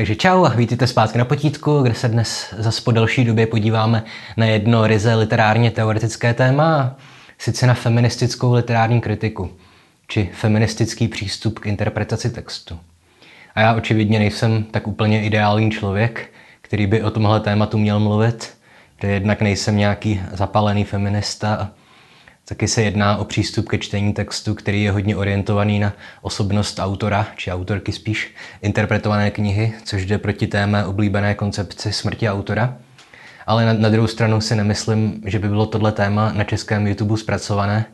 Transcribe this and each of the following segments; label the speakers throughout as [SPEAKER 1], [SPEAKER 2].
[SPEAKER 1] Takže čau a vítejte zpátky na potítku, kde se dnes zase po delší době podíváme na jedno ryze literárně teoretické téma, sice na feministickou literární kritiku, či feministický přístup k interpretaci textu. A já očividně nejsem tak úplně ideální člověk, který by o tomhle tématu měl mluvit, že jednak nejsem nějaký zapálený feminista Taky se jedná o přístup ke čtení textu, který je hodně orientovaný na osobnost autora, či autorky spíš, interpretované knihy, což jde proti té mé oblíbené koncepci smrti autora. Ale na, na druhou stranu si nemyslím, že by bylo tohle téma na českém YouTube zpracované,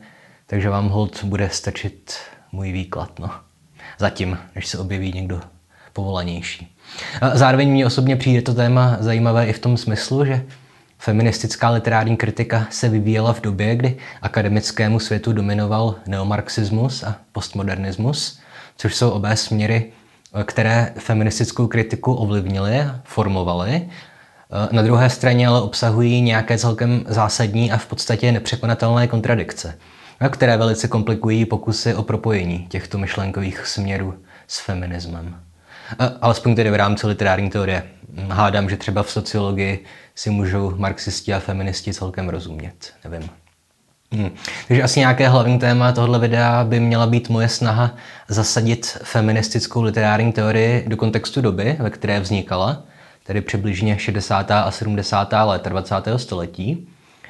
[SPEAKER 1] takže vám hold bude stačit můj výklad. No. Zatím, než se objeví někdo povolanější. A zároveň mě osobně přijde to téma zajímavé i v tom smyslu, že Feministická literární kritika se vyvíjela v době, kdy akademickému světu dominoval neomarxismus a postmodernismus, což jsou obé směry, které feministickou kritiku ovlivnily a formovaly. Na druhé straně ale obsahují nějaké celkem zásadní a v podstatě nepřekonatelné kontradikce, které velice komplikují pokusy o propojení těchto myšlenkových směrů s feminismem. Alespoň tedy v rámci literární teorie. Hádám, že třeba v sociologii si můžou marxisti a feministi celkem rozumět. Nevím. Hmm. Takže asi nějaké hlavní téma tohoto videa by měla být moje snaha zasadit feministickou literární teorii do kontextu doby, ve které vznikala, tedy přibližně 60. a 70. léta 20. století,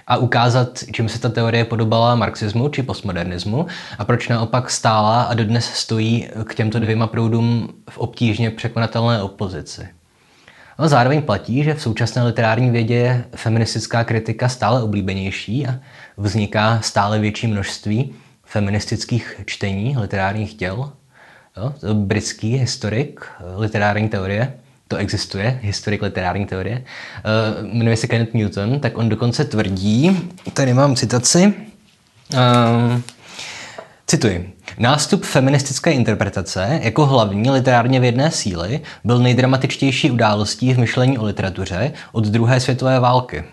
[SPEAKER 1] a ukázat, čím se ta teorie podobala marxismu či postmodernismu a proč naopak stála a dodnes stojí k těmto dvěma proudům v obtížně překonatelné opozici. Ale zároveň platí, že v současné literární vědě je feministická kritika stále oblíbenější a vzniká stále větší množství feministických čtení literárních děl. Jo, to britský historik literární teorie, to existuje, historik literární teorie, uh, jmenuje se Kenneth Newton, tak on dokonce tvrdí, tady mám citaci, uh, cituji, Nástup feministické interpretace jako hlavní literárně vědné síly byl nejdramatičtější událostí v myšlení o literatuře od druhé světové války.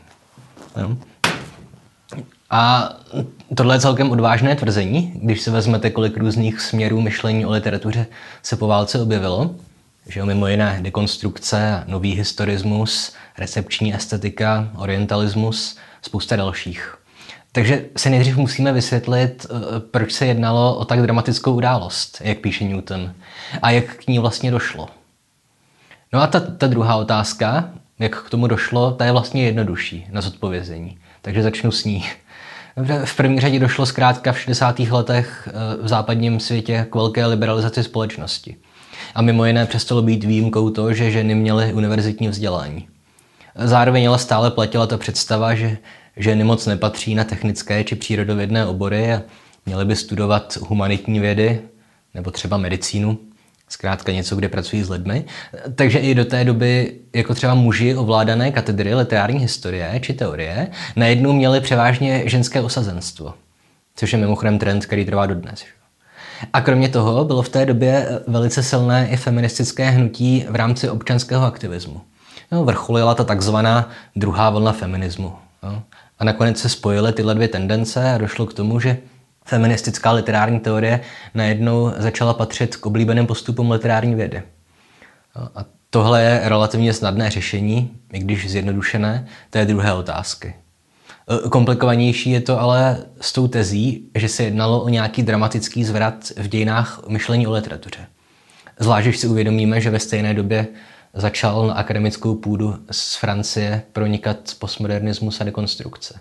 [SPEAKER 1] A tohle je celkem odvážné tvrzení, když se vezmete, kolik různých směrů myšlení o literatuře se po válce objevilo. Že jo, mimo jiné dekonstrukce, nový historismus, recepční estetika, orientalismus, spousta dalších. Takže si nejdřív musíme vysvětlit, eh, proč se jednalo o tak dramatickou událost, jak píše Newton, a jak k ní vlastně došlo. No a ta, ta druhá otázka, jak k tomu došlo, ta je vlastně jednodušší na zodpovězení. Takže začnu s ní. V první řadě došlo zkrátka v 60. letech eh, v západním světě k velké liberalizaci společnosti. A mimo jiné přestalo být výjimkou to, že ženy měly univerzitní vzdělání. Zároveň ale stále platila ta představa, že ženy moc nepatří na technické či přírodovědné obory a měly by studovat humanitní vědy nebo třeba medicínu, zkrátka něco, kde pracují s lidmi. Takže i do té doby, jako třeba muži ovládané katedry literární historie či teorie, najednou měli převážně ženské osazenstvo, což je mimochodem trend, který trvá dodnes. A kromě toho bylo v té době velice silné i feministické hnutí v rámci občanského aktivismu. No, vrcholila ta takzvaná druhá vlna feminismu. No. A nakonec se spojily tyhle dvě tendence a došlo k tomu, že feministická literární teorie najednou začala patřit k oblíbeným postupům literární vědy. A tohle je relativně snadné řešení, i když zjednodušené, je druhé otázky. E, komplikovanější je to ale s tou tezí, že se jednalo o nějaký dramatický zvrat v dějinách myšlení o literatuře. Zvlášť, když si uvědomíme, že ve stejné době začal na akademickou půdu z Francie pronikat postmodernismus a dekonstrukce.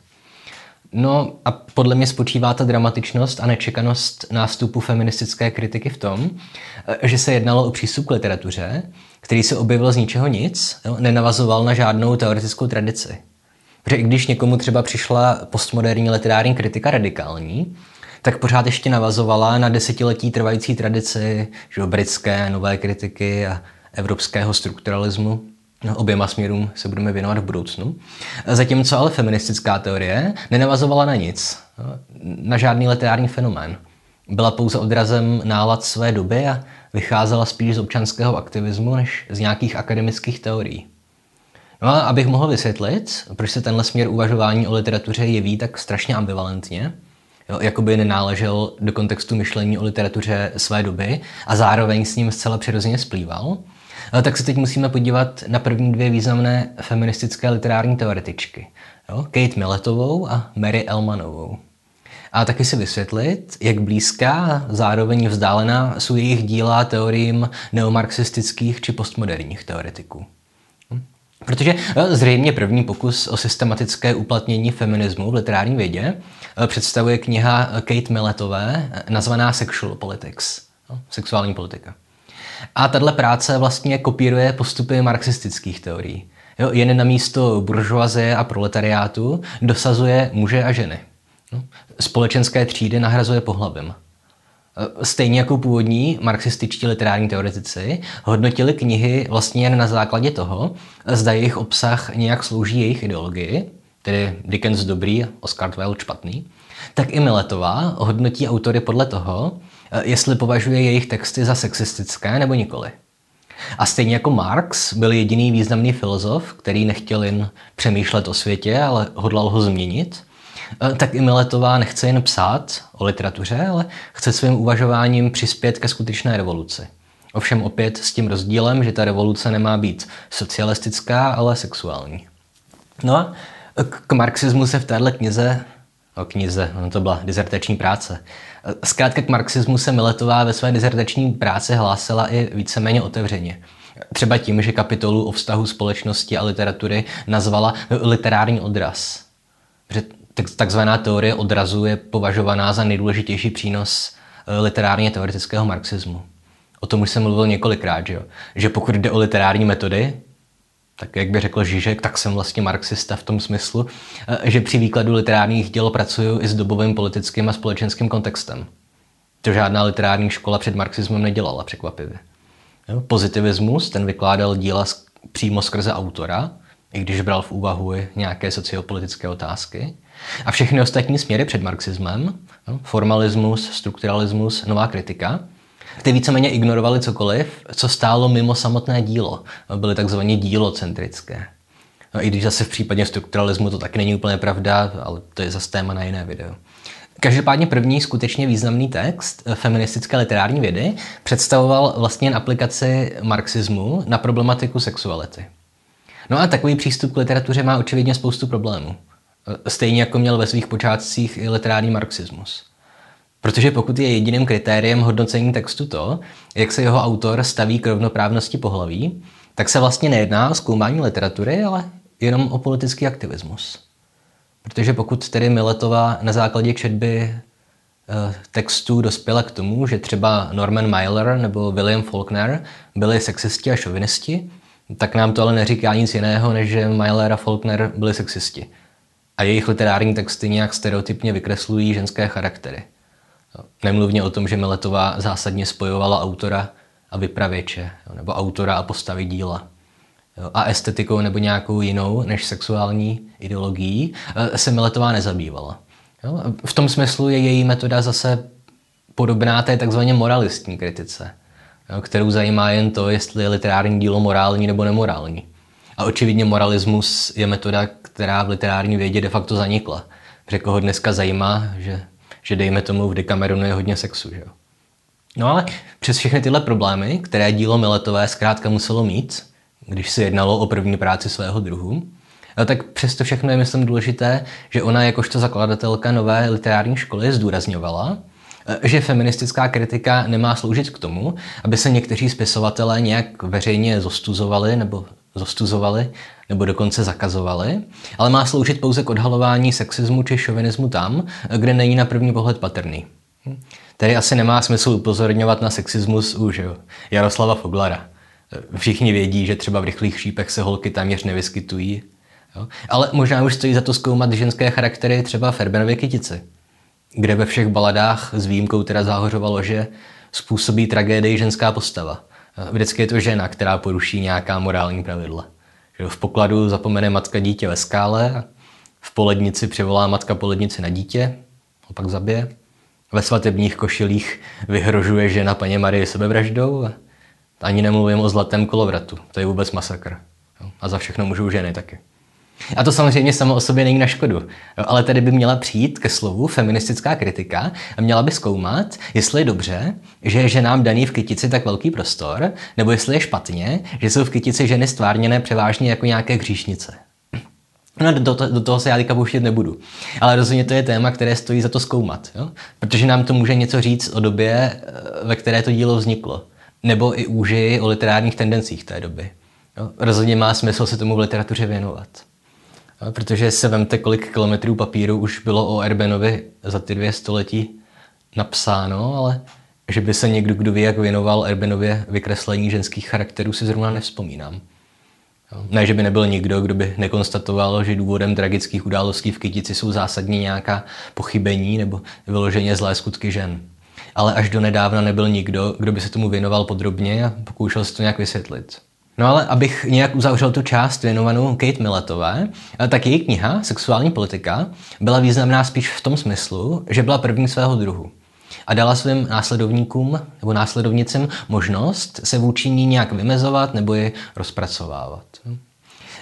[SPEAKER 1] No a podle mě spočívá ta dramatičnost a nečekanost nástupu feministické kritiky v tom, že se jednalo o přístup k literatuře, který se objevil z ničeho nic, jo, nenavazoval na žádnou teoretickou tradici. Protože i když někomu třeba přišla postmoderní literární kritika radikální, tak pořád ještě navazovala na desetiletí trvající tradici že britské nové kritiky a evropského strukturalismu. No, oběma směrům se budeme věnovat v budoucnu. Zatímco ale feministická teorie nenavazovala na nic, na žádný literární fenomén. Byla pouze odrazem nálad své doby a vycházela spíš z občanského aktivismu než z nějakých akademických teorií. No a abych mohl vysvětlit, proč se tenhle směr uvažování o literatuře jeví tak strašně ambivalentně, jo, jako by nenáležel do kontextu myšlení o literatuře své doby a zároveň s ním zcela přirozeně splýval, tak se teď musíme podívat na první dvě významné feministické literární teoretičky. Jo? Kate Milletovou a Mary Elmanovou. A taky si vysvětlit, jak blízká a zároveň vzdálená jsou jejich díla teoriím neomarxistických či postmoderních teoretiků. Protože eh, zřejmě první pokus o systematické uplatnění feminismu v literární vědě představuje kniha Kate Milletové eh, nazvaná Sexual Politics, no, sexuální politika. A tahle práce vlastně kopíruje postupy marxistických teorií. Jo, jen na místo buržoazie a proletariátu dosazuje muže a ženy. Společenské třídy nahrazuje pohlavím. Eh, stejně jako původní marxističtí literární teoretici hodnotili knihy vlastně jen na základě toho, zda jejich obsah nějak slouží jejich ideologii, tedy Dickens dobrý, Oscar Wilde špatný, tak i Miletová hodnotí autory podle toho, jestli považuje jejich texty za sexistické nebo nikoli. A stejně jako Marx byl jediný významný filozof, který nechtěl jen přemýšlet o světě, ale hodlal ho změnit, Eh, tak i Miletová nechce jen psát o literatuře, ale chce svým uvažováním přispět ke skutečné revoluci. Ovšem opět s tím rozdílem, že ta revoluce nemá být socialistická, ale sexuální. No a k marxismu se v téhle knize, knize, ono to byla dizertační práce, zkrátka k marxismu se Miletová ve své dizertační práci hlásila i víceméně otevřeně. Třeba tím, že kapitolu o vztahu společnosti a literatury nazvala literární odraz. Takzvaná teorie odrazu je považovaná za nejdůležitější přínos eh, literárně teoretického marxismu. O tom už jsem mluvil několikrát, že, jo? že pokud jde o literární metody, tak jak by řekl Žižek, tak jsem vlastně marxista v tom smyslu, eh, že při výkladu literárních děl pracuju i s dobovým politickým a společenským kontextem. To žádná literární škola před marxismem nedělala, překvapivě. Pozitivismus, ten vykládal díla přímo skrze autora, i když bral v úvahu i nějaké sociopolitické otázky. A všechny ostatní směry před marxismem, formalismus, strukturalismus, nová kritika, ty víceméně ignorovali cokoliv, co stálo mimo samotné dílo. Byly takzvaně dílocentrické. No, I když zase v případě strukturalismu to taky není úplně pravda, ale to je zase téma na jiné video. Každopádně první skutečně významný text feministické literární vědy představoval vlastně jen aplikaci marxismu na problematiku sexuality. No a takový přístup k literatuře má očividně spoustu problémů. Stejně jako měl ve svých počátcích i literární marxismus. Protože pokud je jediným kritériem hodnocení textu to, jak se jeho autor staví k rovnoprávnosti pohlaví, tak se vlastně nejedná o zkoumání literatury, ale jenom o politický aktivismus. Protože pokud tedy Miletová na základě četby eh, textů dospěla k tomu, že třeba Norman Mailer nebo William Faulkner byli sexisti a šovinisti, tak nám to ale neříká nic jiného, než že Mailer a Faulkner byli sexisti a jejich literární texty nějak stereotypně vykreslují ženské charaktery. Nemluvně o tom, že Miletová zásadně spojovala autora a vypravěče, nebo autora a postavy díla. A estetikou nebo nějakou jinou než sexuální ideologií eh, se Miletová nezabývala. V tom smyslu je její metoda zase podobná té takzvaně moralistní kritice, kterou zajímá jen to, jestli je literární dílo morální nebo nemorální. A očividně moralismus je metoda, která v literární vědě de facto zanikla. Protože koho dneska zajímá, že, že dejme tomu v Decameronu je hodně sexu. Že? No ale přes všechny tyhle problémy, které dílo Miletové zkrátka muselo mít, když se jednalo o první práci svého druhu, tak přesto všechno je, myslím, důležité, že ona jakožto zakladatelka nové literární školy zdůrazňovala, že feministická kritika nemá sloužit k tomu, aby se někteří spisovatelé nějak veřejně zostuzovali nebo zostuzovali nebo dokonce zakazovali, ale má sloužit pouze k odhalování sexismu či šovinismu tam, kde není na první pohled patrný. Tady asi nemá smysl upozorňovat na sexismus u že Jaroslava Foglara. Všichni vědí, že třeba v rychlých šípech se holky téměř nevyskytují. Jo? Ale možná už stojí za to zkoumat ženské charaktery třeba Ferbenově kytici, kde ve všech baladách s výjimkou teda záhořovalo, že způsobí tragédii ženská postava. Vždycky je to žena, která poruší nějaká morální pravidla. Že v pokladu zapomene matka dítě ve skále, v polednici přivolá matka polednici na dítě, ho pak zabije. Ve svatebních košilích vyhrožuje žena paně Marie sebevraždou ani nemluvím o zlatém kolovratu. To je vůbec masakr. A za všechno můžou ženy taky. A to samozřejmě samo o sobě není na škodu. Jo, ale tady by měla přijít ke slovu feministická kritika a měla by zkoumat, jestli je dobře, že je ženám daný v kytici tak velký prostor, nebo jestli je špatně, že jsou v kytici ženy stvárněné převážně jako nějaké hříšnice. No, do, to, do toho se já teďka pouštět nebudu. Ale rozhodně to je téma, které stojí za to zkoumat. Jo? Protože nám to může něco říct o době, eh, ve které to dílo vzniklo. Nebo i úži o literárních tendencích té doby. Jo? Rozhodně má smysl se tomu v literatuře věnovat. Jo? Protože se vemte, kolik kilometrů papíru už bylo o Erbenovi za ty dvě století napsáno, ale že by se někdo, kdo ví, jak věnoval Erbenově vykreslení ženských charakterů, si zrovna nevzpomínám. Ne, že by nebyl nikdo, kdo by nekonstatoval, že důvodem tragických událostí v Kytici jsou zásadně nějaká pochybení nebo vyloženě zlé skutky žen. Ale až do nedávna nebyl nikdo, kdo by se tomu věnoval podrobně a pokoušel se to nějak vysvětlit. No ale abych nějak uzavřel tu část věnovanou Kate Milletové, tak její kniha Sexuální politika byla významná spíš v tom smyslu, že byla první svého druhu a dala svým následovníkům nebo následovnicím možnost se vůči ní nějak vymezovat nebo je rozpracovávat.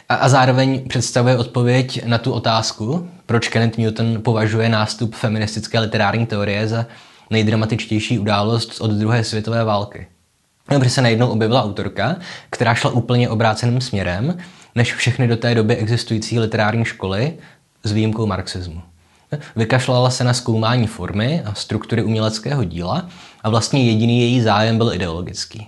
[SPEAKER 1] A, a zároveň představuje odpověď na tu otázku, proč Kenneth Newton považuje nástup feministické literární teorie za nejdramatičtější událost od druhé světové války. Protože se najednou objevila autorka, která šla úplně obráceným směrem, než všechny do té doby existující literární školy s výjimkou marxismu. Vykašlala se na zkoumání formy a struktury uměleckého díla a vlastně jediný její zájem byl ideologický.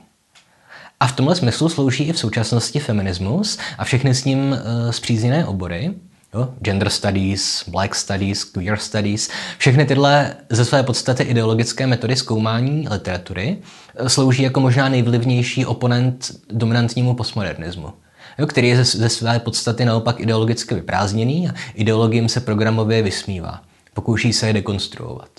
[SPEAKER 1] A v tomhle smyslu slouží i v současnosti feminismus a všechny s ním zpřízněné obory, jo? gender studies, black studies, queer studies, všechny tyhle ze své podstaty ideologické metody zkoumání literatury uh, slouží jako možná nejvlivnější oponent dominantnímu postmodernismu jo, který je ze, ze své podstaty naopak ideologicky vyprázdněný a ideologiím se programově vysmívá. Pokouší se je dekonstruovat.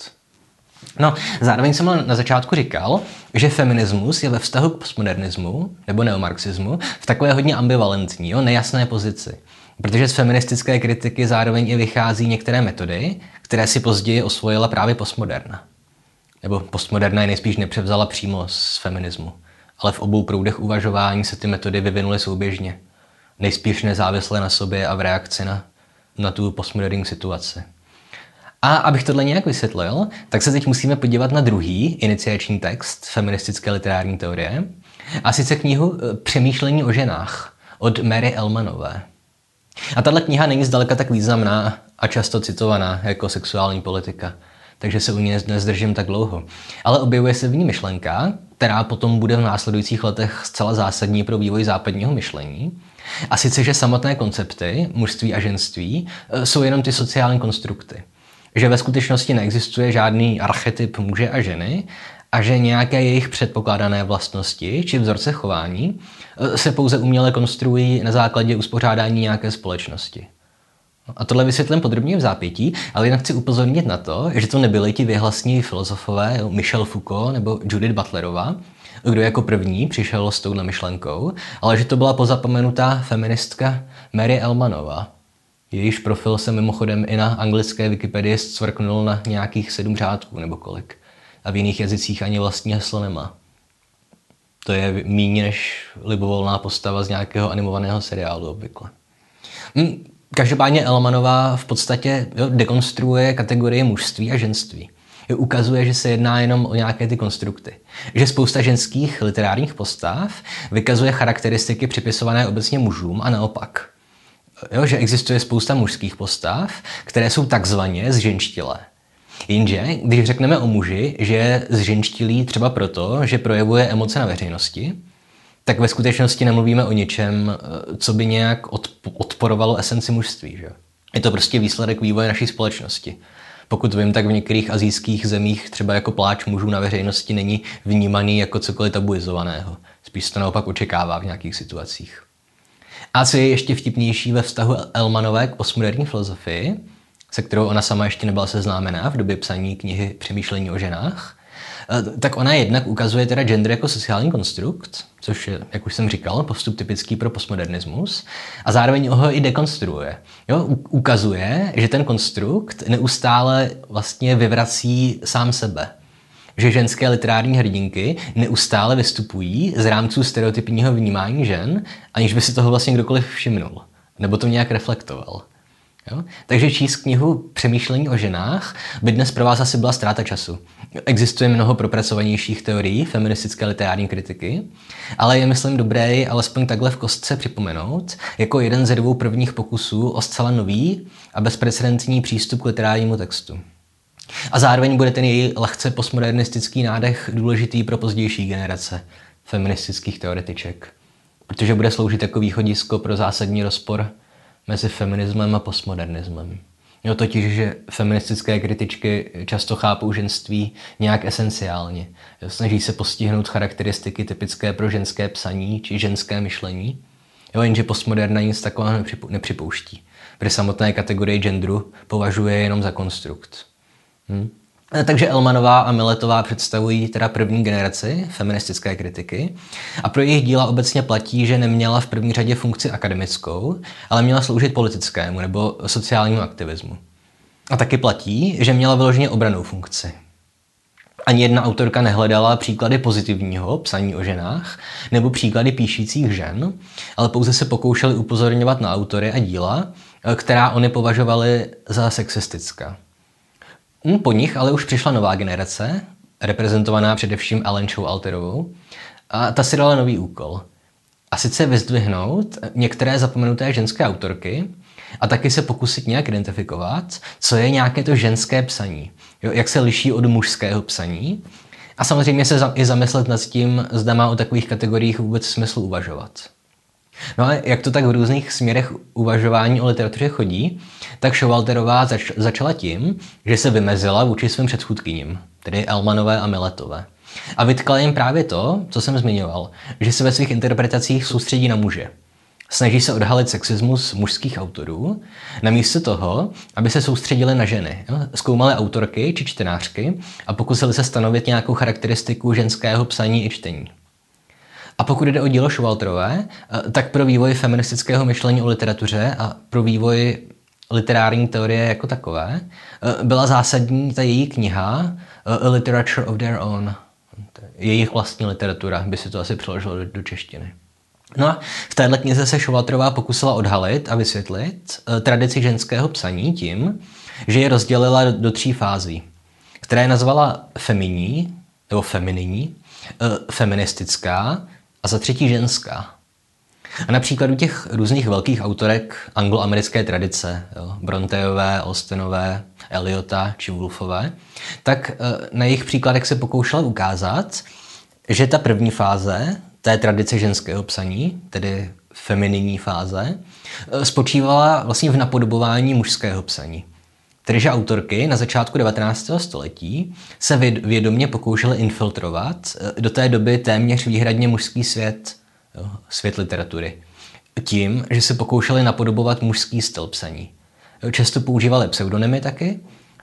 [SPEAKER 1] No, zároveň jsem na začátku říkal, že feminismus je ve vztahu k postmodernismu nebo neomarxismu v takové hodně ambivalentní, jo, nejasné pozici. Protože z feministické kritiky zároveň i vychází některé metody, které si později osvojila právě postmoderna. Nebo postmoderna je nejspíš nepřevzala přímo z feminismu. Ale v obou proudech uvažování se ty metody vyvinuly souběžně nejspíš nezávisle na sobě a v reakci na, na tu postmoderní situaci. A abych tohle nějak vysvětlil, tak se teď musíme podívat na druhý iniciační text feministické literární teorie, a sice knihu eh, Přemýšlení o ženách od Mary Elmanové. A tahle kniha není zdaleka tak významná a často citovaná jako sexuální politika, takže se u ní nezdržím tak dlouho. Ale objevuje se v ní myšlenka, která potom bude v následujících letech zcela zásadní pro vývoj západního myšlení, a sice, že samotné koncepty, mužství a ženství, eh, jsou jenom ty sociální konstrukty. Že ve skutečnosti neexistuje žádný archetyp muže a ženy a že nějaké jejich předpokládané vlastnosti či vzorce chování se pouze uměle konstruují na základě uspořádání nějaké společnosti. A tohle vysvětlím podrobně v zápětí, ale jinak chci upozornit na to, že to nebyli ti vyhlasní filozofové Michel Foucault nebo Judith Butlerová, kdo jako první přišel s touhle myšlenkou, ale že to byla pozapomenutá feministka Mary Elmanová. Jejíž profil se mimochodem i na anglické Wikipedii zcvrknul na nějakých sedm řádků nebo kolik. A v jiných jazycích ani vlastní heslo nemá. To je méně než libovolná postava z nějakého animovaného seriálu obvykle. Hm, každopádně Elmanová v podstatě jo, dekonstruuje kategorie mužství a ženství ukazuje, že se jedná jenom o nějaké ty konstrukty. Že spousta ženských literárních postav vykazuje charakteristiky připisované obecně mužům a naopak. Jo, že existuje spousta mužských postav, které jsou takzvaně zženštilé. Jenže, když řekneme o muži, že je zženštilý třeba proto, že projevuje emoce na veřejnosti, tak ve skutečnosti nemluvíme o něčem, co by nějak odporovalo esenci mužství. Že? Je to prostě výsledek vývoje naší společnosti. Pokud vím, tak v některých azijských zemích třeba jako pláč mužů na veřejnosti není vnímaný jako cokoliv tabuizovaného. Spíš to naopak očekává v nějakých situacích. A co je ještě vtipnější ve vztahu Elmanové k postmoderní filozofii, se kterou ona sama ještě nebyla seznámená v době psaní knihy Přemýšlení o ženách, Eh, tak ona jednak ukazuje teda gender jako sociální konstrukt, což je, jak už jsem říkal, postup typický pro postmodernismus, a zároveň ho i dekonstruuje. Jo, ukazuje, že ten konstrukt neustále vlastně vyvrací sám sebe. Že ženské literární hrdinky neustále vystupují z rámců stereotypního vnímání žen, aniž by si toho vlastně kdokoliv všimnul. Nebo to nějak reflektoval. Jo? Takže číst knihu Přemýšlení o ženách by dnes pro vás asi byla ztráta času. Existuje mnoho propracovanějších teorií feministické literární kritiky, ale je myslím dobré alespoň takhle v kostce připomenout jako jeden ze dvou prvních pokusů o zcela nový a bezprecedentní přístup k literárnímu textu. A zároveň bude ten její lehce postmodernistický nádech důležitý pro pozdější generace feministických teoretiček, protože bude sloužit jako východisko pro zásadní rozpor mezi feminismem a postmodernismem. Jo, totiž, že feministické kritičky často chápou ženství nějak esenciálně. Snaží se postihnout charakteristiky typické pro ženské psaní či ženské myšlení, jo, jenže postmoderna nic takového nepřipouští. Při samotné kategorii genderu považuje jenom za konstrukt. Hm? Eh, takže Elmanová a Miletová představují teda první generaci feministické kritiky a pro jejich díla obecně platí, že neměla v první řadě funkci akademickou, ale měla sloužit politickému nebo sociálnímu aktivismu. A taky platí, že měla vyloženě obranou funkci. Ani jedna autorka nehledala příklady pozitivního psaní o ženách nebo příklady píšících žen, ale pouze se pokoušeli upozorňovat na autory a díla, eh, která oni považovali za sexistická. Hm, po nich ale už přišla nová generace, reprezentovaná především Ellen Alterovou, a ta si dala nový úkol. A sice vyzdvihnout některé zapomenuté ženské autorky a taky se pokusit nějak identifikovat, co je nějaké to ženské psaní, jo, jak se liší od mužského psaní. A samozřejmě se i zamyslet nad tím, zda má o takových kategoriích vůbec smysl uvažovat. No a jak to tak v různých směrech uvažování o literatuře chodí, tak Šovalterová zač- začala tím, že se vymezila vůči svým předchůdkyním, tedy Elmanové a Miletové. A vytkala jim právě to, co jsem zmiňoval, že se ve svých interpretacích soustředí na muže. Snaží se odhalit sexismus mužských autorů, namísto toho, aby se soustředili na ženy. Zkoumali autorky či čtenářky a pokusili se stanovit nějakou charakteristiku ženského psaní i čtení. A pokud jde o dílo Šuvaltrové, eh, tak pro vývoj feministického myšlení o literatuře a pro vývoj literární teorie jako takové eh, byla zásadní ta její kniha eh, A Literature of Their Own. Jejich vlastní literatura, by si to asi přeložilo do, češtiny. No a v téhle knize se Šovatrová pokusila odhalit a vysvětlit tradici ženského psaní tím, že je rozdělila do tří fází, které nazvala feminní, nebo femininní, feministická a za třetí ženská. A na příkladu těch různých velkých autorek angloamerické tradice, jo, Bronteové, Austenové, Eliota či Woolfové, tak eh, na jejich příkladech se pokoušela ukázat, že ta první fáze té tradice ženského psaní, tedy femininní fáze, eh, spočívala vlastně v napodobování mužského psaní. Tedy, že autorky na začátku 19. století se vědomě pokoušely infiltrovat eh, do té doby téměř výhradně mužský svět, jo, svět literatury. Tím, že se pokoušeli napodobovat mužský styl psaní. Často používali pseudonymy taky.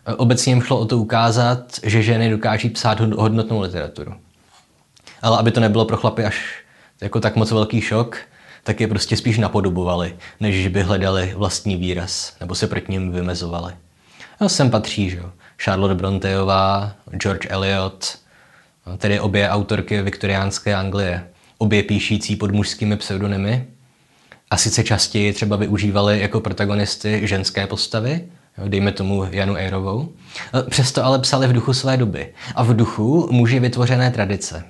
[SPEAKER 1] Eh, obecně jim šlo o to ukázat, že ženy dokáží psát hodnotnou literaturu. Ale aby to nebylo pro chlapy až jako tak moc velký šok, tak je prostě spíš napodobovali, než by hledali vlastní výraz nebo se proti ním vymezovali. No, sem patří, že Charlotte Bronteová, George Eliot, no, tedy obě autorky viktoriánské Anglie, obě píšící pod mužskými pseudonymy. A sice častěji třeba využívali jako protagonisty ženské postavy, dejme tomu Janu Eirovou. Přesto ale psali v duchu své doby a v duchu muži vytvořené tradice.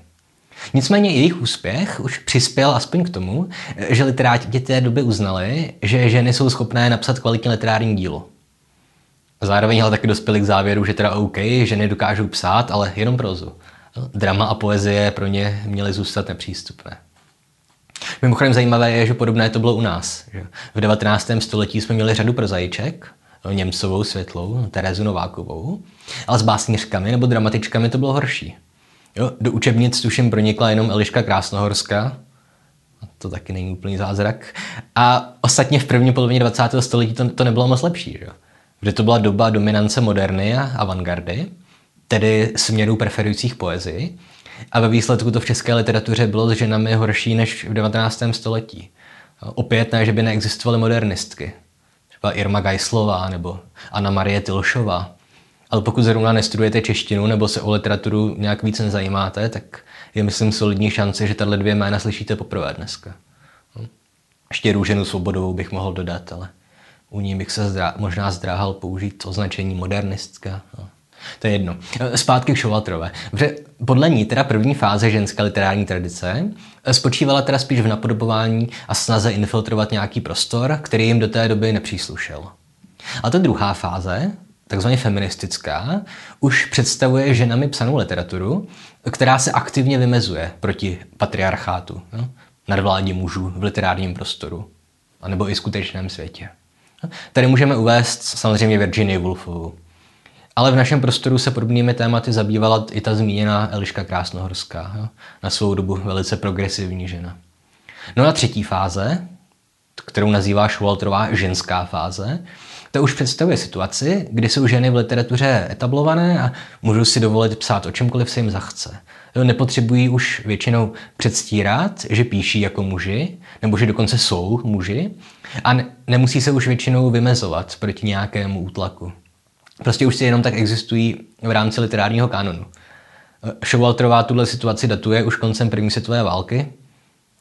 [SPEAKER 1] Nicméně jejich úspěch už přispěl aspoň k tomu, že literáti té doby uznali, že ženy jsou schopné napsat kvalitní literární dílo. Zároveň ale taky dospěli k závěru, že teda OK, že nedokážou psát, ale jenom prozu. Drama a poezie pro ně měly zůstat nepřístupné. Mimochodem zajímavé je, že podobné to bylo u nás. V 19. století jsme měli řadu prozajíček, Němcovou světlou, Terezu Novákovou, ale s básnířkami nebo dramatičkami to bylo horší. Jo, do učebnic tuším pronikla jenom Eliška Krásnohorská, to taky není úplný zázrak. A ostatně v první polovině 20. století to, to nebylo moc lepší. Že? Kde to byla doba dominance moderny a avantgardy, tedy směrů preferujících poezii. A ve výsledku to v české literatuře bylo s ženami horší než v 19. století. Opět ne, že by neexistovaly modernistky. Třeba Irma Geislová nebo Anna Marie Tilšová. Ale pokud zrovna nestudujete češtinu nebo se o literaturu nějak víc nezajímáte, tak je myslím solidní šance, že tahle dvě jména slyšíte poprvé dneska. Ještě Růženu Svobodovou bych mohl dodat, ale u ní bych se zdrá, možná zdráhal použít označení modernistka. No. To je jedno. Zpátky k Šovatrové. Podle ní teda první fáze ženské literární tradice spočívala teda spíš v napodobování a snaze infiltrovat nějaký prostor, který jim do té doby nepříslušel. A ta druhá fáze, takzvaně feministická, už představuje ženami psanou literaturu, která se aktivně vymezuje proti patriarchátu, no, nadvládě mužů v literárním prostoru, anebo i skutečném světě. Tady můžeme uvést samozřejmě Virginia Woolfovou. Ale v našem prostoru se podobnými tématy zabývala i ta zmíněná Eliška Krásnohorská, jo? na svou dobu velice progresivní žena. No a třetí fáze, kterou nazývá Šualtrová ženská fáze, to už představuje situaci, kdy jsou ženy v literatuře etablované a můžou si dovolit psát o čemkoliv se jim zachce. Nepotřebují už většinou předstírat, že píší jako muži, nebo že dokonce jsou muži, a ne- nemusí se už většinou vymezovat proti nějakému útlaku. Prostě už si jenom tak existují v rámci literárního kanonu. Showalterová tuhle situaci datuje už koncem první světové války,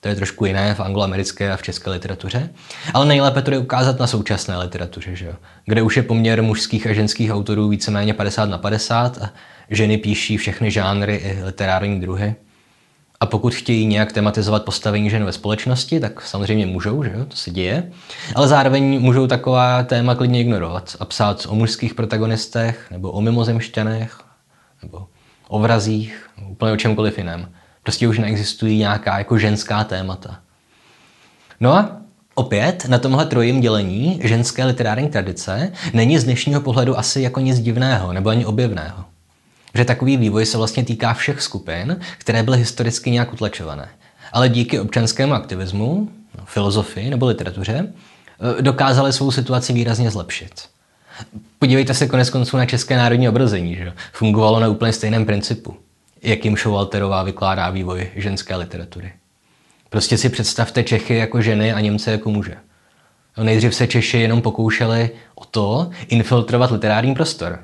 [SPEAKER 1] to je trošku jiné v angloamerické a v české literatuře. Ale nejlépe to je ukázat na současné literatuře, že jo? kde už je poměr mužských a ženských autorů víceméně 50 na 50 a ženy píší všechny žánry i literární druhy. A pokud chtějí nějak tematizovat postavení žen ve společnosti, tak samozřejmě můžou, že jo? to se děje. Ale zároveň můžou taková téma klidně ignorovat a psát o mužských protagonistech, nebo o mimozemšťanech, nebo o vrazích, úplně o čemkoliv jiném. Prostě už neexistují nějaká jako ženská témata. No a opět na tomhle trojím dělení ženské literární tradice není z dnešního pohledu asi jako nic divného nebo ani objevného. Že takový vývoj se vlastně týká všech skupin, které byly historicky nějak utlačované. Ale díky občanskému aktivismu, no, filozofii nebo literatuře eh, dokázali svou situaci výrazně zlepšit. Podívejte se konec konců na české národní obrození, že fungovalo na úplně stejném principu jakým Showalterová vykládá vývoj ženské literatury. Prostě si představte Čechy jako ženy a Němce jako muže. No, nejdřív se Češi jenom pokoušeli o to infiltrovat literární prostor.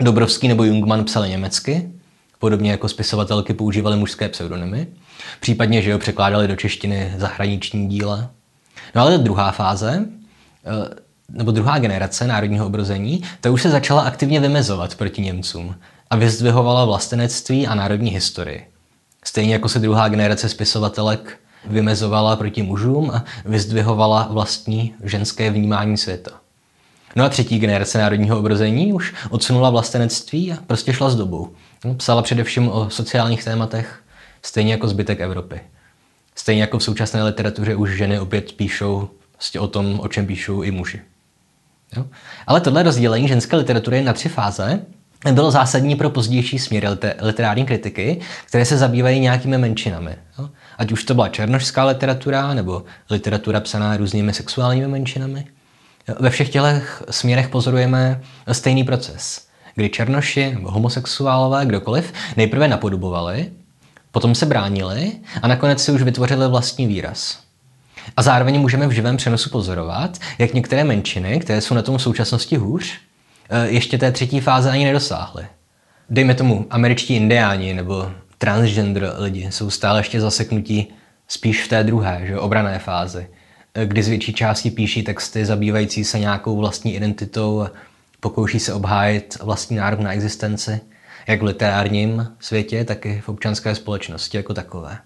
[SPEAKER 1] Dobrovský nebo Jungmann psali německy, podobně jako spisovatelky používali mužské pseudonymy, případně, že ho překládali do češtiny zahraniční díla. No ale druhá fáze, eh, nebo druhá generace národního obrození, ta už se začala aktivně vymezovat proti Němcům a vyzdvihovala vlastenectví a národní historii. Stejně jako se druhá generace spisovatelek vymezovala proti mužům a vyzdvihovala vlastní ženské vnímání světa. No a třetí generace národního obrození už odsunula vlastenectví a prostě šla s dobou. No, psala především o sociálních tématech, stejně jako zbytek Evropy. Stejně jako v současné literatuře už ženy opět píšou prostě o tom, o čem píšou i muži. Jo? Ale tohle rozdělení ženské literatury na tři fáze bylo zásadní pro pozdější směry literární kritiky, které se zabývají nějakými menšinami. Jo? Ať už to byla černožská literatura nebo literatura psaná různými sexuálními menšinami. Ve všech těch směrech pozorujeme stejný proces, kdy černoši homosexuálové, kdokoliv, nejprve napodobovali, potom se bránili a nakonec si už vytvořili vlastní výraz. A zároveň můžeme v živém přenosu pozorovat, jak některé menšiny, které jsou na tom v současnosti hůř, Eh, ještě té třetí fáze ani nedosáhli. Dejme tomu, američtí indiáni nebo transgender lidi jsou stále ještě zaseknutí spíš v té druhé, že, obrané fázi, kdy z větší části píší texty zabývající se nějakou vlastní identitou pokouší se obhájit vlastní nárok na existenci, jak v literárním světě, tak i v občanské společnosti jako takové.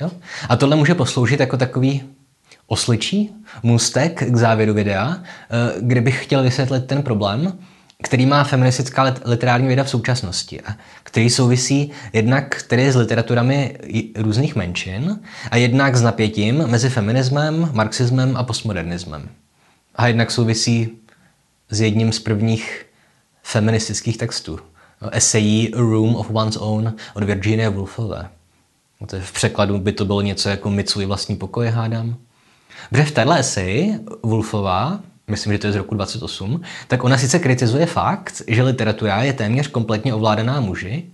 [SPEAKER 1] Jo? A tohle může posloužit jako takový osličí můstek k závěru videa, eh, kde bych chtěl vysvětlit ten problém, který má feministická literární věda v současnosti a který souvisí jednak tedy s literaturami různých menšin a jednak s napětím mezi feminismem, marxismem a postmodernismem. A jednak souvisí s jedním z prvních feministických textů, esejí A Room of One's Own od Virginia Woolfové. V překladu by to bylo něco jako svůj vlastní pokoj, hádám. Protože v téhle eseji Wolfová, myslím, že to je z roku 28, tak ona sice kritizuje fakt, že literatura je téměř kompletně ovládaná muži,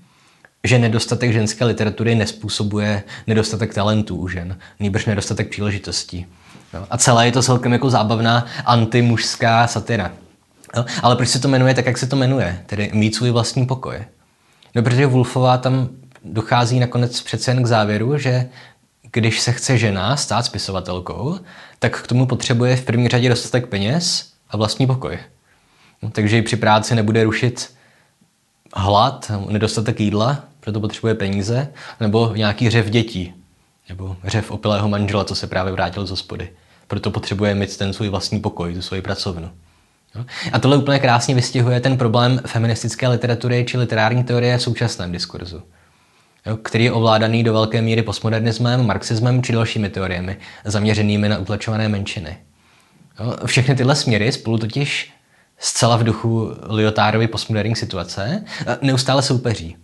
[SPEAKER 1] že nedostatek ženské literatury nespůsobuje nedostatek talentů u žen, nýbrž nedostatek příležitostí. No, a celé je to celkem jako zábavná antimužská satira. No, ale proč se to jmenuje tak, jak se to jmenuje? Tedy mít svůj vlastní pokoj. No, protože Wolfová tam dochází nakonec přece jen k závěru, že když se chce žena stát spisovatelkou, tak k tomu potřebuje v první řadě dostatek peněz a vlastní pokoj. No, takže ji při práci nebude rušit hlad, nedostatek jídla, proto potřebuje peníze, nebo nějaký řev dětí, nebo řev opilého manžela, co se právě vrátil z hospody. Proto potřebuje mít ten svůj vlastní pokoj, tu svoji pracovnu. A tohle úplně krásně vystihuje ten problém feministické literatury či literární teorie v současném diskurzu, který je ovládaný do velké míry postmodernismem, marxismem či dalšími teoriemi zaměřenými na utlačované menšiny. Všechny tyhle směry spolu totiž zcela v duchu Lyotárovy postmoderní situace neustále soupeří.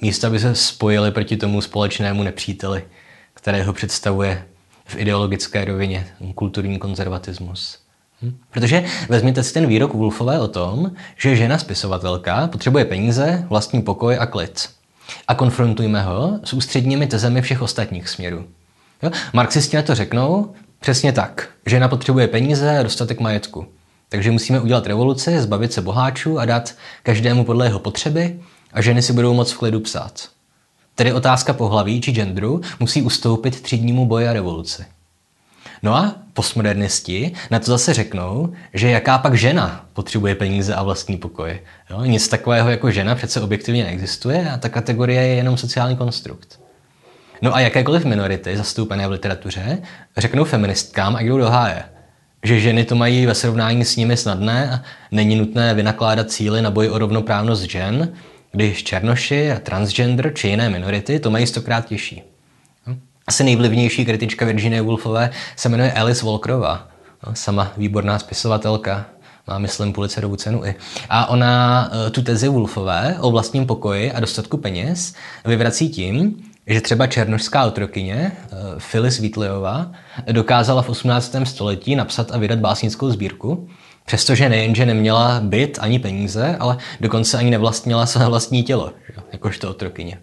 [SPEAKER 1] Místo, aby se spojili proti tomu společnému nepříteli, kterého představuje v ideologické rovině kulturní konzervatismus. Hm? Protože vezměte si ten výrok Wolfové o tom, že žena spisovatelka potřebuje peníze, vlastní pokoj a klid. A konfrontujme ho s ústředními tezemi všech ostatních směrů. Jo? Marxisti na to řeknou přesně tak. Žena potřebuje peníze a dostatek majetku. Takže musíme udělat revoluci, zbavit se boháčů a dát každému podle jeho potřeby a ženy si budou moc v klidu psát. Tedy otázka pohlaví či genderu musí ustoupit třídnímu boji a revoluci. No a postmodernisti na to zase řeknou, že jaká pak žena potřebuje peníze a vlastní pokoj. Jo? Nic takového jako žena přece objektivně neexistuje a ta kategorie je jenom sociální konstrukt. No a jakékoliv minority zastoupené v literatuře řeknou feministkám a jdou do háje, že ženy to mají ve srovnání s nimi snadné a není nutné vynakládat cíly na boj o rovnoprávnost žen, když černoši a transgender či jiné minority to mají stokrát těžší. Asi nejvlivnější kritička Virginie Woolfové se jmenuje Alice Walkerová. Sama výborná spisovatelka, má, myslím, Pulitzerovu cenu i. A ona e, tu tezi Woolfové o vlastním pokoji a dostatku peněz vyvrací tím, že třeba černošská otrokyně e, Phyllis Wheatleyová dokázala v 18. století napsat a vydat básnickou sbírku, přestože nejenže neměla byt ani peníze, ale dokonce ani nevlastnila své vlastní tělo, jakožto otrokyně.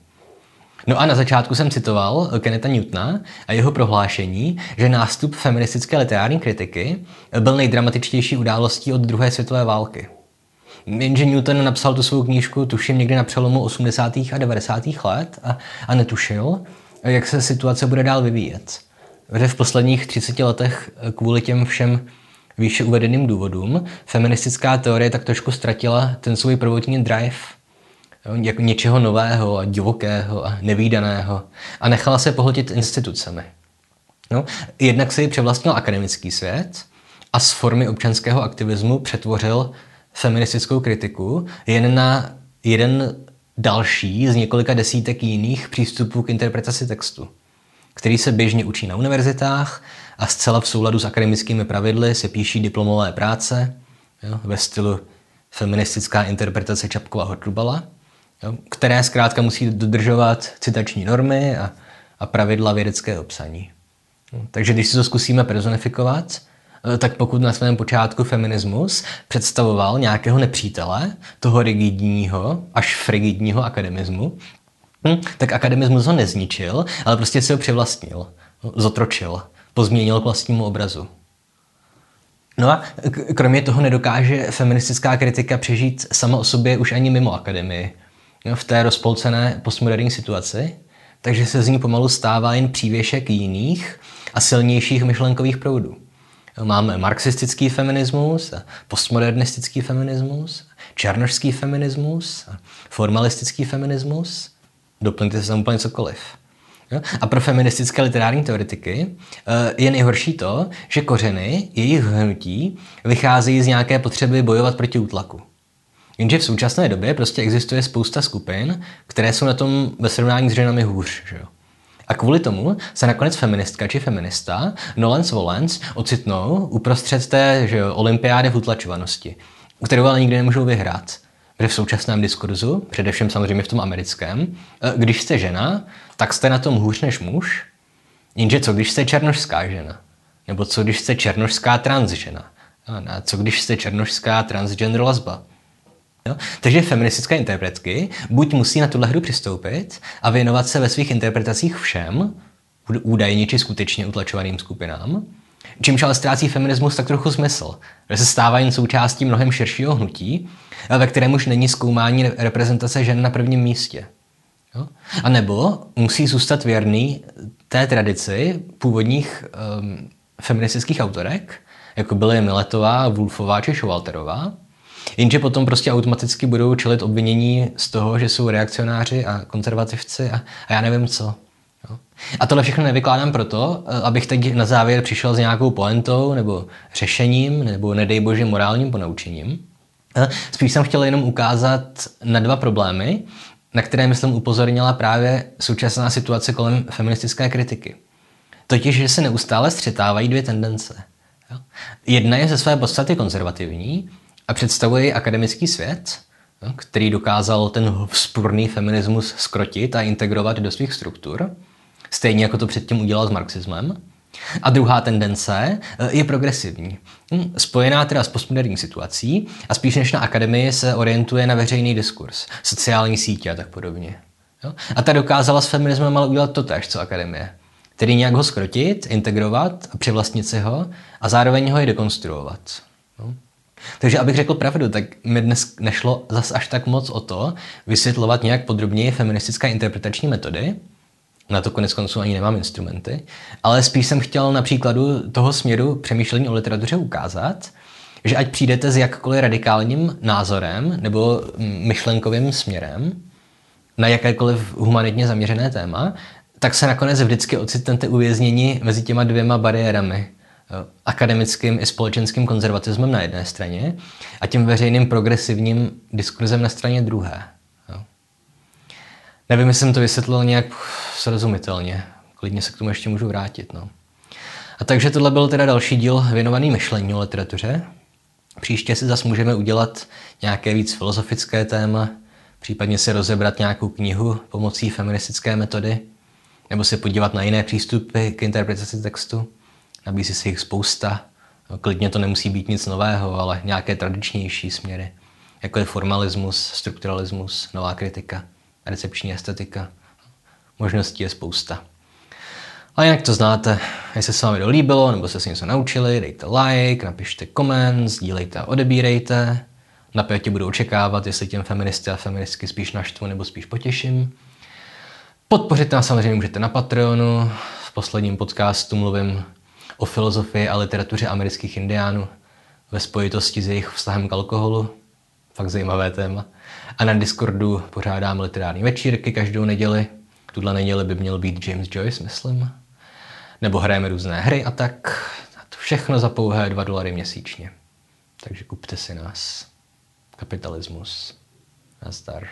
[SPEAKER 1] No a na začátku jsem citoval Kenneta Newtona a jeho prohlášení, že nástup feministické literární kritiky byl nejdramatičtější událostí od druhé světové války. Jenže Newton napsal tu svou knížku, tuším, někdy na přelomu 80. a 90. let a, a netušil, jak se situace bude dál vyvíjet. Že v posledních 30 letech kvůli těm všem výše uvedeným důvodům feministická teorie tak trošku ztratila ten svůj prvotní drive – jako něčeho nového a divokého a nevýdaného a nechala se pohltit institucemi. No, jednak si převlastnil akademický svět a z formy občanského aktivismu přetvořil feministickou kritiku jen na jeden další z několika desítek jiných přístupů k interpretaci textu, který se běžně učí na univerzitách a zcela v souladu s akademickými pravidly se píší diplomové práce jo, ve stylu feministická interpretace Čapkova Hortubala – které zkrátka musí dodržovat citační normy a, a pravidla vědeckého psaní. Takže když si to zkusíme personifikovat, eh, tak pokud na svém počátku feminismus představoval nějakého nepřítele, toho rigidního až frigidního akademismu, hm, tak akademismus ho nezničil, ale prostě si ho přivlastnil, zotročil, pozměnil k vlastnímu obrazu. No a kromě toho nedokáže feministická kritika přežít sama o sobě už ani mimo akademii v té rozpolcené postmoderní situaci, takže se z ní pomalu stává jen přívěšek jiných a silnějších myšlenkových proudů. Máme marxistický feminismus, postmodernistický feminismus, černožský feminismus, formalistický feminismus. Doplňte se tam úplně cokoliv. A pro feministické literární teoretiky eh, je nejhorší to, že kořeny jejich hnutí vycházejí z nějaké potřeby bojovat proti útlaku. Jenže v současné době prostě existuje spousta skupin, které jsou na tom ve srovnání s ženami hůř. Že jo? A kvůli tomu se nakonec feministka či feminista Nolens Volens ocitnou uprostřed té že jo, olympiády v utlačovanosti, kterou ale nikdy nemůžou vyhrát. Protože v současném diskurzu, především samozřejmě v tom americkém, eh, když jste žena, tak jste na tom hůř než muž. Jenže co když jste černožská žena? Nebo co když jste černožská transžena? A co když jste černožská transgender lesba? Jo? Takže feministické interpretky buď musí na tuhle hru přistoupit a věnovat se ve svých interpretacích všem, údajně či skutečně utlačovaným skupinám, čímž ale ztrácí feminismus tak trochu smysl, že se stává jen součástí mnohem širšího hnutí, ve kterém už není zkoumání reprezentace žen na prvním místě. Jo? A nebo musí zůstat věrný té tradici původních um, feministických autorek, jako byly Miletová, Wolfová či Šovalterová, jenže potom prostě automaticky budou čelit obvinění z toho, že jsou reakcionáři a konzervativci a, a já nevím co. Jo. A tohle všechno nevykládám proto, eh, abych teď na závěr přišel s nějakou poentou nebo řešením nebo nedej bože morálním ponaučením. Eh, spíš jsem chtěl jenom ukázat na dva problémy, na které, myslím, upozornila právě současná situace kolem feministické kritiky. Totiž, že se neustále střetávají dvě tendence. Jedna je ze své podstaty konzervativní a představuje akademický svět, který dokázal ten vzpůrný feminismus skrotit a integrovat do svých struktur, stejně jako to předtím udělal s marxismem. A druhá tendence eh, je progresivní. Hm, spojená teda s postmoderní situací a spíš než na akademii se orientuje na veřejný diskurs, sociální sítě a tak podobně. A ta dokázala s feminismem ale udělat to tež, co akademie. Tedy nějak ho skrotit, integrovat a přivlastnit si ho a zároveň ho i dekonstruovat. Takže abych řekl pravdu, tak mi dnes nešlo zas až tak moc o to vysvětlovat nějak podrobněji feministické interpretační metody, na to konec konců ani nemám instrumenty, ale spíš jsem chtěl na příkladu toho směru přemýšlení o literatuře ukázat, že ať přijdete s jakkoliv radikálním názorem nebo myšlenkovým směrem na jakékoliv humanitně zaměřené téma, tak se nakonec vždycky ocitnete uvězněni mezi těma dvěma bariérami. Akademickým i společenským konzervatismem na jedné straně a tím veřejným progresivním diskurzem na straně druhé. Nevím, jestli jsem to vysvětlil nějak srozumitelně. Klidně se k tomu ještě můžu vrátit. No. A takže tohle byl teda další díl věnovaný myšlení o literatuře. Příště si zase můžeme udělat nějaké víc filozofické téma, případně si rozebrat nějakou knihu pomocí feministické metody, nebo se podívat na jiné přístupy k interpretaci textu. Nabízí se jich spousta. Klidně to nemusí být nic nového, ale nějaké tradičnější směry, jako je formalismus, strukturalismus, nová kritika recepční estetika. Možností je spousta. A jinak to znáte, jestli se vám video líbilo, nebo jste si něco naučili, dejte like, napište koment, sdílejte a odebírejte. Napětě budu očekávat, jestli těm feministy a feministky spíš naštvu nebo spíš potěším. Podpořit nás samozřejmě můžete na Patreonu. V posledním podcastu mluvím o filozofii a literatuře amerických indiánů ve spojitosti s jejich vztahem k alkoholu. Fakt zajímavé téma. A na Discordu pořádám literární večírky každou neděli. Tuhle neděli by měl být James Joyce, myslím. Nebo hrajeme různé hry a tak. A to všechno za pouhé 2 dolary měsíčně. Takže kupte si nás. Kapitalismus. Nazdar.